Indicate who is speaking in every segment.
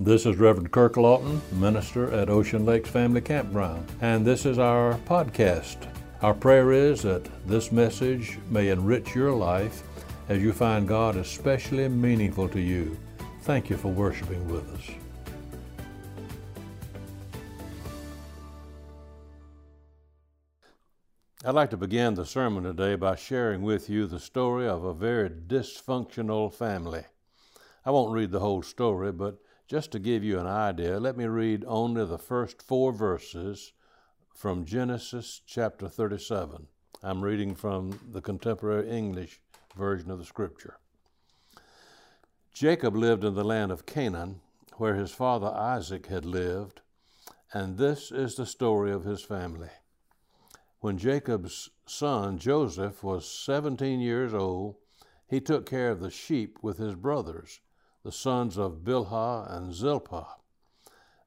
Speaker 1: This is Reverend Kirk Lawton, minister at Ocean Lakes Family Campground, and this is our podcast. Our prayer is that this message may enrich your life as you find God especially meaningful to you. Thank you for worshiping with us. I'd like to begin the sermon today by sharing with you the story of a very dysfunctional family. I won't read the whole story, but just to give you an idea, let me read only the first four verses from Genesis chapter 37. I'm reading from the contemporary English version of the scripture. Jacob lived in the land of Canaan, where his father Isaac had lived, and this is the story of his family. When Jacob's son Joseph was 17 years old, he took care of the sheep with his brothers the sons of Bilhah and Zilpah.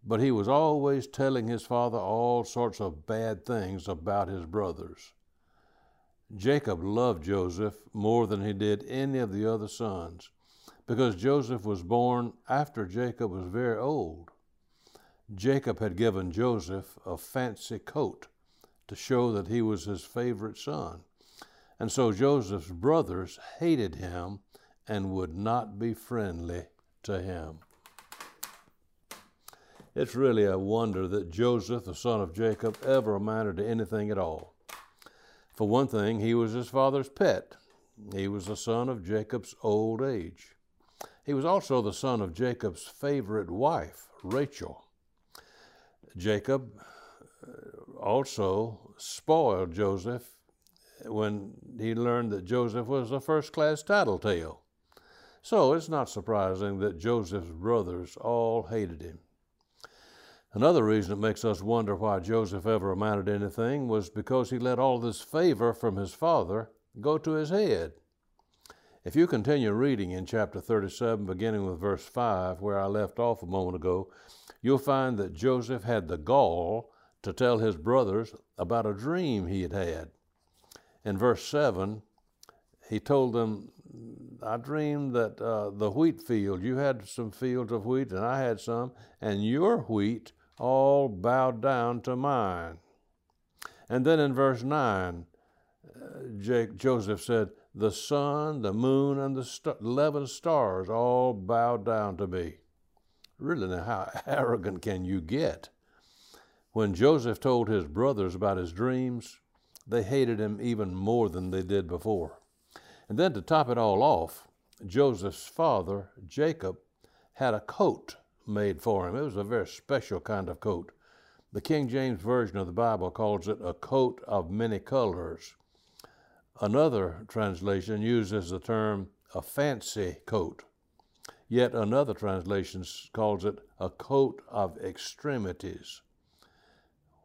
Speaker 1: But he was always telling his father all sorts of bad things about his brothers. Jacob loved Joseph more than he did any of the other sons, because Joseph was born after Jacob was very old. Jacob had given Joseph a fancy coat to show that he was his favorite son. And so Joseph's brothers hated him and would not be friendly to him. It's really a wonder that Joseph, the son of Jacob, ever amounted to anything at all. For one thing, he was his father's pet. He was the son of Jacob's old age. He was also the son of Jacob's favorite wife, Rachel. Jacob uh, also spoiled Joseph when he learned that Joseph was a first class tattletale. So it's not surprising that Joseph's brothers all hated him. Another reason it makes us wonder why Joseph ever amounted to anything was because he let all this favor from his father go to his head. If you continue reading in chapter 37, beginning with verse 5, where I left off a moment ago, you'll find that Joseph had the gall to tell his brothers about a dream he had had. In verse 7, he told them I dreamed that uh, the wheat field, you had some fields of wheat and I had some, and your wheat all bowed down to mine. And then in verse 9, uh, Jake, Joseph said, The sun, the moon, and the st- 11 stars all bowed down to me. Really, now, how arrogant can you get? When Joseph told his brothers about his dreams, they hated him even more than they did before. And then to top it all off, Joseph's father, Jacob, had a coat made for him. It was a very special kind of coat. The King James Version of the Bible calls it a coat of many colors. Another translation uses the term a fancy coat. Yet another translation calls it a coat of extremities.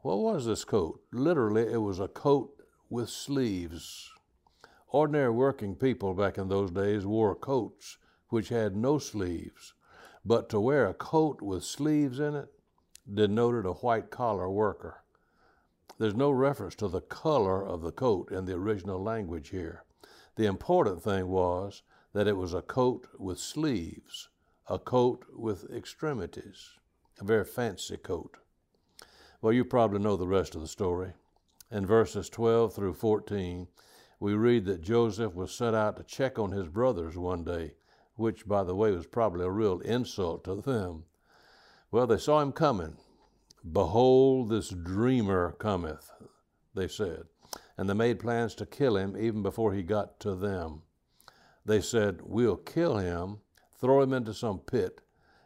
Speaker 1: What was this coat? Literally, it was a coat with sleeves. Ordinary working people back in those days wore coats which had no sleeves, but to wear a coat with sleeves in it denoted a white collar worker. There's no reference to the color of the coat in the original language here. The important thing was that it was a coat with sleeves, a coat with extremities, a very fancy coat. Well, you probably know the rest of the story. In verses 12 through 14, we read that Joseph was set out to check on his brothers one day, which, by the way, was probably a real insult to them. Well, they saw him coming. Behold, this dreamer cometh, they said. And they made plans to kill him even before he got to them. They said, We'll kill him, throw him into some pit,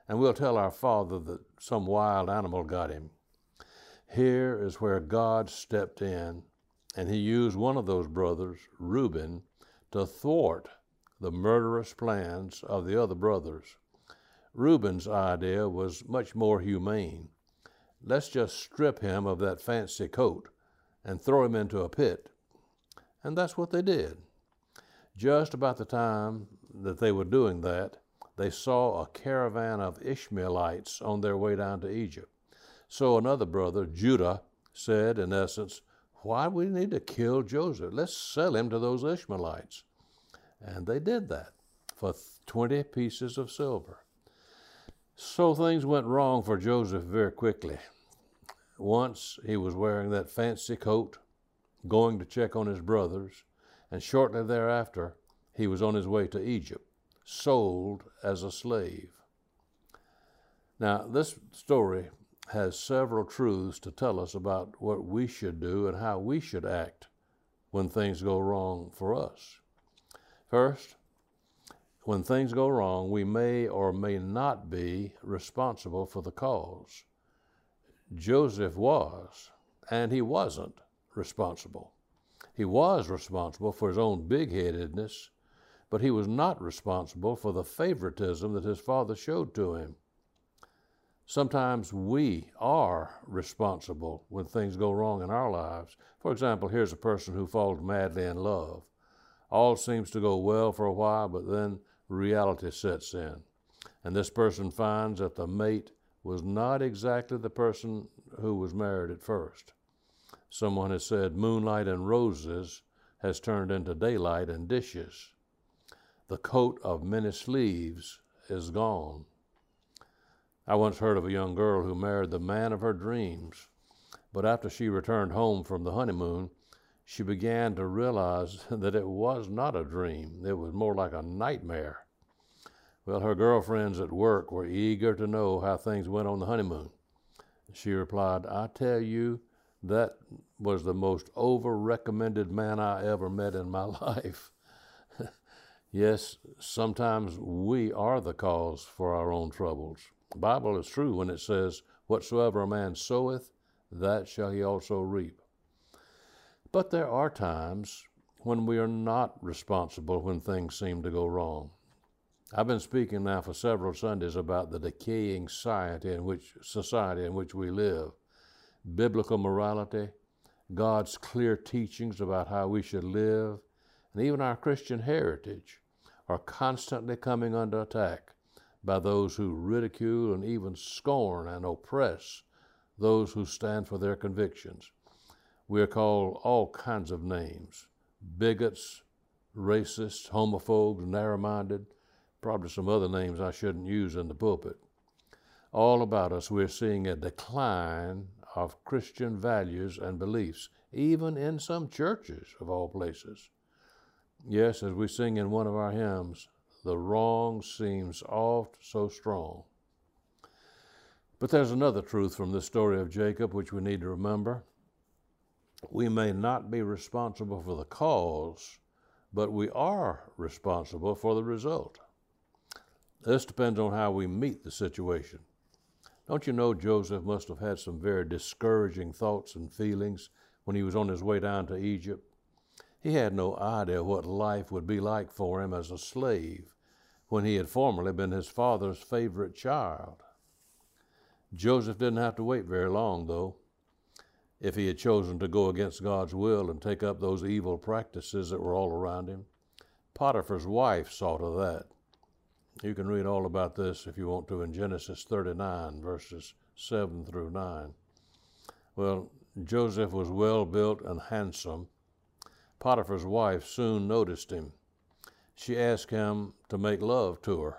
Speaker 1: and we'll tell our father that some wild animal got him. Here is where God stepped in and he used one of those brothers, Reuben, to thwart the murderous plans of the other brothers. Reuben's idea was much more humane. Let's just strip him of that fancy coat and throw him into a pit. And that's what they did. Just about the time that they were doing that, they saw a caravan of Ishmaelites on their way down to Egypt. So another brother, Judah, said, in essence, why we need to kill Joseph? Let's sell him to those Ishmaelites. And they did that for 20 pieces of silver. So things went wrong for Joseph very quickly. Once he was wearing that fancy coat, going to check on his brothers, and shortly thereafter he was on his way to Egypt, sold as a slave. Now, this story has several truths to tell us about what we should do and how we should act when things go wrong for us. First, when things go wrong, we may or may not be responsible for the cause. Joseph was, and he wasn't responsible. He was responsible for his own big headedness, but he was not responsible for the favoritism that his father showed to him. Sometimes we are responsible when things go wrong in our lives. For example, here's a person who falls madly in love. All seems to go well for a while, but then reality sets in. And this person finds that the mate was not exactly the person who was married at first. Someone has said, Moonlight and roses has turned into daylight and dishes. The coat of many sleeves is gone. I once heard of a young girl who married the man of her dreams, but after she returned home from the honeymoon, she began to realize that it was not a dream. It was more like a nightmare. Well, her girlfriends at work were eager to know how things went on the honeymoon. She replied, I tell you, that was the most over recommended man I ever met in my life. yes, sometimes we are the cause for our own troubles. Bible is true when it says, Whatsoever a man soweth, that shall he also reap. But there are times when we are not responsible when things seem to go wrong. I've been speaking now for several Sundays about the decaying society in which society in which we live. Biblical morality, God's clear teachings about how we should live, and even our Christian heritage are constantly coming under attack by those who ridicule and even scorn and oppress those who stand for their convictions. We are called all kinds of names bigots, racists, homophobes, narrow minded, probably some other names I shouldn't use in the pulpit. All about us, we're seeing a decline of Christian values and beliefs, even in some churches of all places. Yes, as we sing in one of our hymns, the wrong seems oft so strong. But there's another truth from the story of Jacob which we need to remember. We may not be responsible for the cause, but we are responsible for the result. This depends on how we meet the situation. Don't you know Joseph must have had some very discouraging thoughts and feelings when he was on his way down to Egypt? He had no idea what life would be like for him as a slave when he had formerly been his father's favorite child. Joseph didn't have to wait very long, though, if he had chosen to go against God's will and take up those evil practices that were all around him. Potiphar's wife saw to that. You can read all about this if you want to in Genesis 39, verses 7 through 9. Well, Joseph was well built and handsome. Potiphar's wife soon noticed him she asked him to make love to her,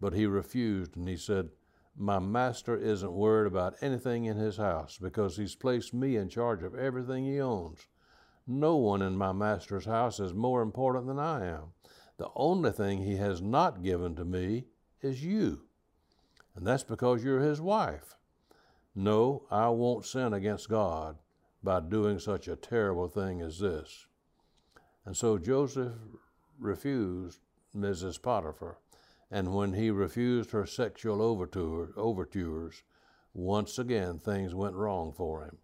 Speaker 1: but he refused and he said, My master isn't worried about anything in his house because he's placed me in charge of everything he owns. No one in my master's house is more important than I am. The only thing he has not given to me is you, and that's because you're his wife. No, I won't sin against God by doing such a terrible thing as this. And so Joseph refused Mrs. Potiphar, and when he refused her sexual overtures, once again things went wrong for him.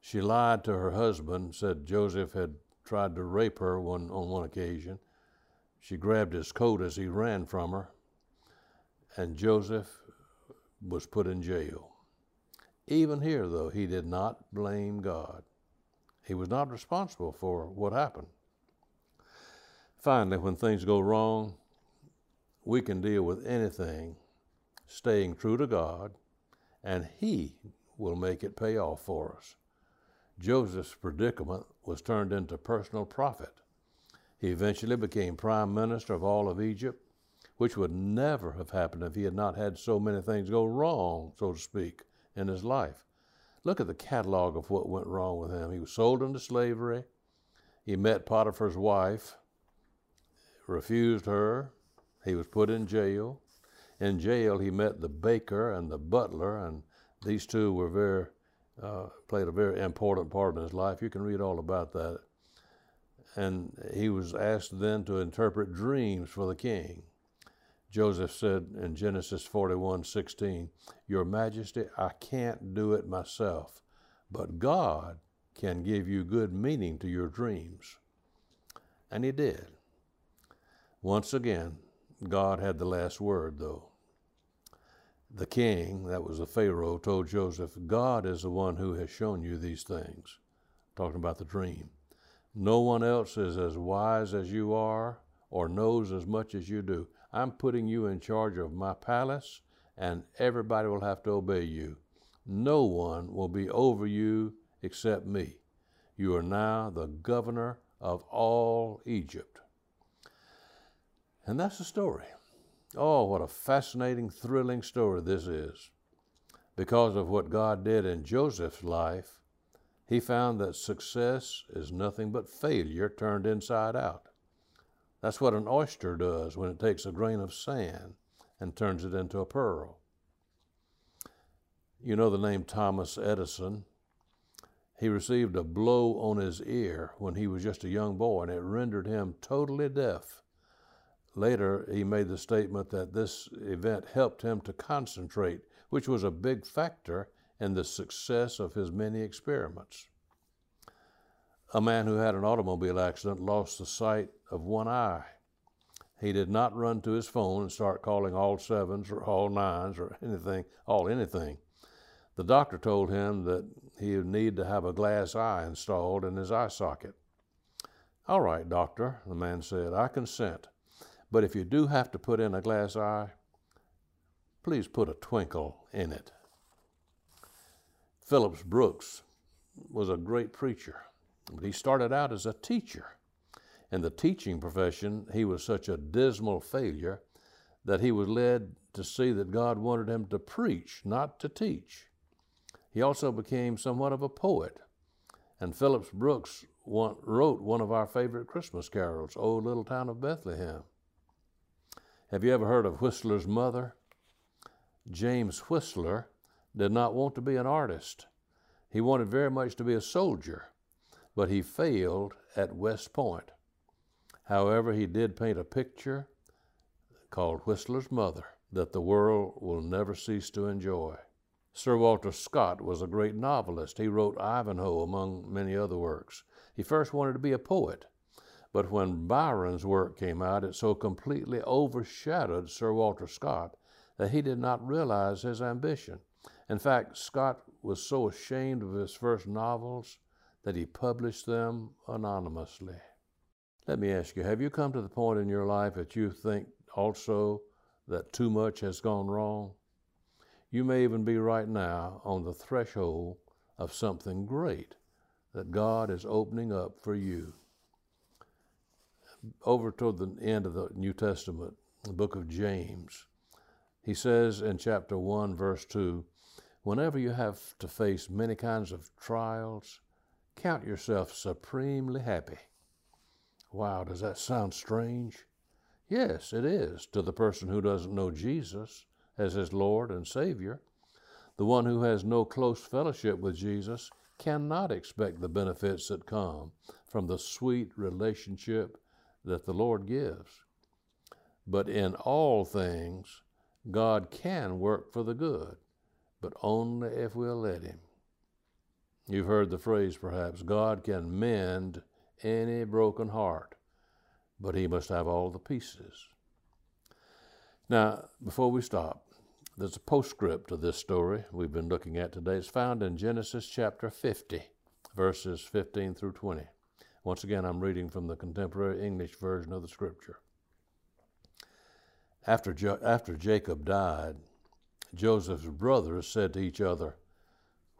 Speaker 1: She lied to her husband, said Joseph had tried to rape her one, on one occasion. She grabbed his coat as he ran from her, and Joseph was put in jail. Even here, though, he did not blame God. He was not responsible for what happened. Finally, when things go wrong, we can deal with anything staying true to God, and He will make it pay off for us. Joseph's predicament was turned into personal profit. He eventually became prime minister of all of Egypt, which would never have happened if he had not had so many things go wrong, so to speak, in his life. Look at the catalog of what went wrong with him. He was sold into slavery. He met Potiphar's wife, refused her. He was put in jail. In jail, he met the baker and the butler, and these two were very uh, played a very important part in his life. You can read all about that. And he was asked then to interpret dreams for the king. Joseph said in Genesis 41 16, Your Majesty, I can't do it myself, but God can give you good meaning to your dreams. And he did. Once again, God had the last word, though. The king, that was the Pharaoh, told Joseph, God is the one who has shown you these things, talking about the dream. No one else is as wise as you are or knows as much as you do. I'm putting you in charge of my palace, and everybody will have to obey you. No one will be over you except me. You are now the governor of all Egypt. And that's the story. Oh, what a fascinating, thrilling story this is. Because of what God did in Joseph's life, he found that success is nothing but failure turned inside out. That's what an oyster does when it takes a grain of sand and turns it into a pearl. You know the name Thomas Edison. He received a blow on his ear when he was just a young boy, and it rendered him totally deaf. Later, he made the statement that this event helped him to concentrate, which was a big factor in the success of his many experiments. A man who had an automobile accident lost the sight of one eye. He did not run to his phone and start calling all sevens or all nines or anything, all anything. The doctor told him that he would need to have a glass eye installed in his eye socket. All right, doctor, the man said, I consent. But if you do have to put in a glass eye, please put a twinkle in it. Phillips Brooks was a great preacher, but he started out as a teacher. In the teaching profession, he was such a dismal failure that he was led to see that God wanted him to preach, not to teach. He also became somewhat of a poet, and Phillips Brooks wrote one of our favorite Christmas carols, O Little Town of Bethlehem. Have you ever heard of Whistler's mother? James Whistler did not want to be an artist. He wanted very much to be a soldier, but he failed at West Point. However, he did paint a picture called Whistler's Mother that the world will never cease to enjoy. Sir Walter Scott was a great novelist. He wrote Ivanhoe, among many other works. He first wanted to be a poet, but when Byron's work came out, it so completely overshadowed Sir Walter Scott that he did not realize his ambition. In fact, Scott was so ashamed of his first novels that he published them anonymously. Let me ask you have you come to the point in your life that you think also that too much has gone wrong? You may even be right now on the threshold of something great that God is opening up for you over toward the end of the New Testament, the book of James, he says in chapter 1, verse 2 Whenever you have to face many kinds of trials, count yourself supremely happy. Wow, does that sound strange? Yes, it is to the person who doesn't know Jesus as his Lord and Savior. The one who has no close fellowship with Jesus cannot expect the benefits that come from the sweet relationship that the Lord gives. But in all things, God can work for the good, but only if we'll let Him. You've heard the phrase perhaps God can mend any broken heart, but He must have all the pieces. Now, before we stop, there's a postscript to this story we've been looking at today. It's found in Genesis chapter 50, verses 15 through 20. Once again, I'm reading from the contemporary English version of the scripture. After, jo- after Jacob died, Joseph's brothers said to each other,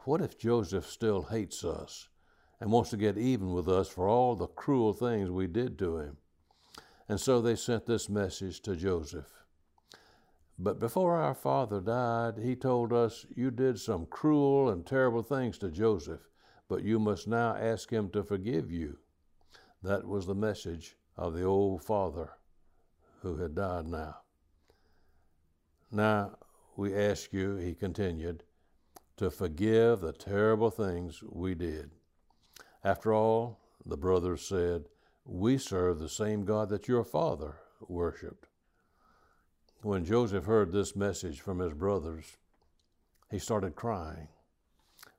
Speaker 1: What if Joseph still hates us and wants to get even with us for all the cruel things we did to him? And so they sent this message to Joseph But before our father died, he told us, You did some cruel and terrible things to Joseph, but you must now ask him to forgive you. That was the message of the old father who had died now. Now we ask you, he continued, to forgive the terrible things we did. After all, the brothers said, We serve the same God that your father worshiped. When Joseph heard this message from his brothers, he started crying.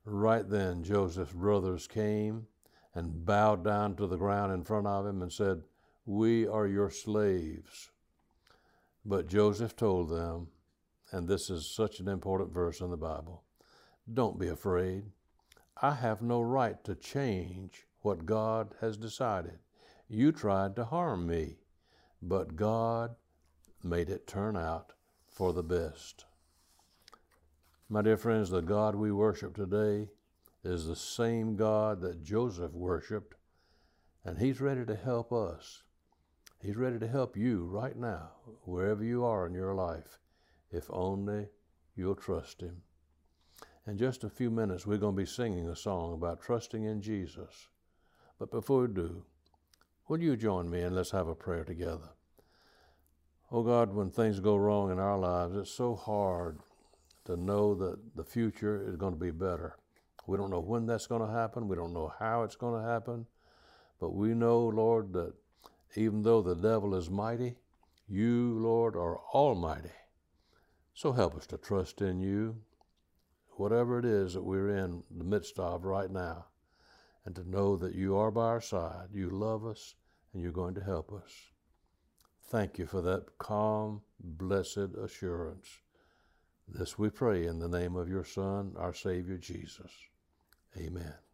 Speaker 1: Right then, Joseph's brothers came and bowed down to the ground in front of him and said, We are your slaves. But Joseph told them, and this is such an important verse in the Bible don't be afraid. I have no right to change what God has decided. You tried to harm me, but God made it turn out for the best. My dear friends, the God we worship today is the same God that Joseph worshiped, and He's ready to help us. He's ready to help you right now, wherever you are in your life, if only you'll trust Him. In just a few minutes, we're going to be singing a song about trusting in Jesus. But before we do, will you join me and let's have a prayer together? Oh God, when things go wrong in our lives, it's so hard to know that the future is going to be better. We don't know when that's going to happen. We don't know how it's going to happen. But we know, Lord, that even though the devil is mighty, you, Lord, are almighty. So help us to trust in you, whatever it is that we're in the midst of right now, and to know that you are by our side, you love us, and you're going to help us. Thank you for that calm, blessed assurance. This we pray in the name of your Son, our Savior Jesus. Amen.